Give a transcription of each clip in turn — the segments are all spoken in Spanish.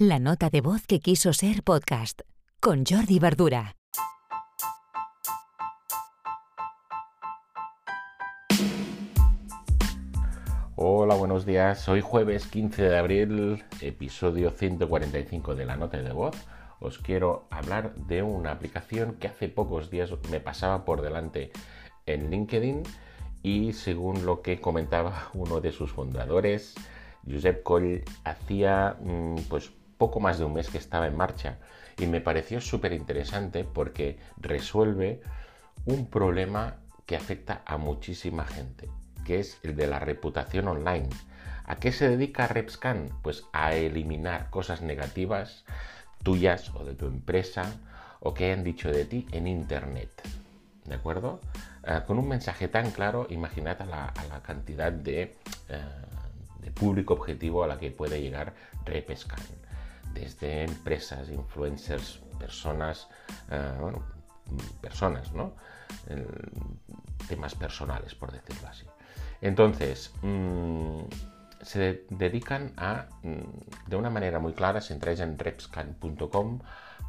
La nota de voz que quiso ser podcast con Jordi Verdura. Hola, buenos días. Hoy jueves 15 de abril, episodio 145 de la nota de voz. Os quiero hablar de una aplicación que hace pocos días me pasaba por delante en LinkedIn y según lo que comentaba uno de sus fundadores, Josep Coll, hacía mm, pues poco más de un mes que estaba en marcha y me pareció súper interesante porque resuelve un problema que afecta a muchísima gente, que es el de la reputación online. ¿A qué se dedica RepScan? Pues a eliminar cosas negativas tuyas o de tu empresa o que hayan dicho de ti en Internet. ¿De acuerdo? Eh, con un mensaje tan claro, imaginad a la, cantidad eh, de, público objetivo a la que puede llegar RepScan desde empresas, influencers, personas, eh, bueno, personas, ¿no? temas personales, por decirlo así. Entonces, mm, se dedican a, mm, de una manera muy clara, si entráis en repscan.com,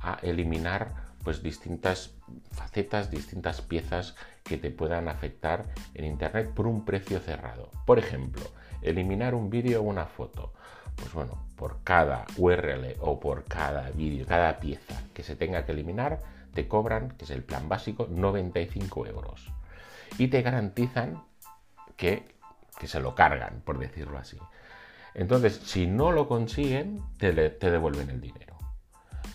a eliminar pues distintas facetas, distintas piezas que te puedan afectar en Internet por un precio cerrado. Por ejemplo, eliminar un vídeo o una foto pues bueno, por cada URL o por cada vídeo, cada pieza que se tenga que eliminar, te cobran, que es el plan básico, 95 euros. Y te garantizan que, se lo cargan, por decirlo así. Entonces, si no lo consiguen, te, devuelven el dinero.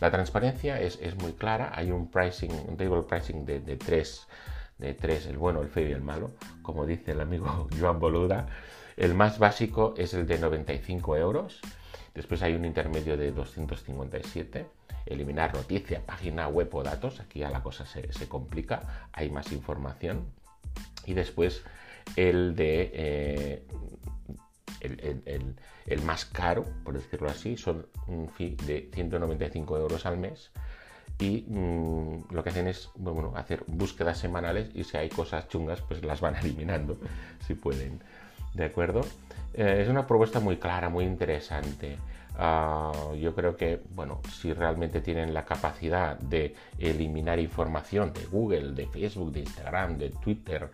La transparencia es, muy clara, hay un pricing, un table pricing de, de, tres, de tres, el bueno, el feo y el malo, como dice el amigo Joan Boluda. El más básico es el de 95 euros. Después hay un intermedio de 257. Eliminar noticia, página web o datos. Aquí ya la cosa se, complica. Hay más información. Y después el de eh, el, más caro, por decirlo así, son un fee de 195 euros al mes. Y mm, lo que hacen es bueno, hacer búsquedas semanales y si hay cosas chungas, pues las van eliminando si pueden. ¿de acuerdo? Eh, es una propuesta muy clara, muy interesante. Ah, yo creo que, bueno, si realmente tienen la capacidad de eliminar información de Google, de Facebook, de Instagram, de Twitter,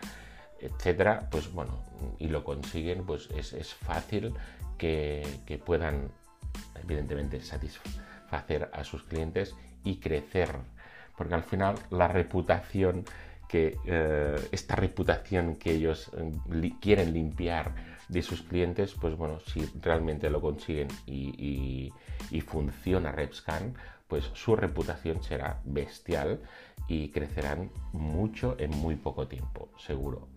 etcétera, pues bueno, y lo consiguen, pues es, fácil que, puedan, evidentemente, satisfacer a sus clientes y crecer. Porque al final la reputación que eh, esta reputación que ellos eh, quieren limpiar de sus clientes, pues bueno, si realmente lo consiguen y, funciona RepScan, pues su reputación será bestial y crecerán mucho en muy poco tiempo, seguro.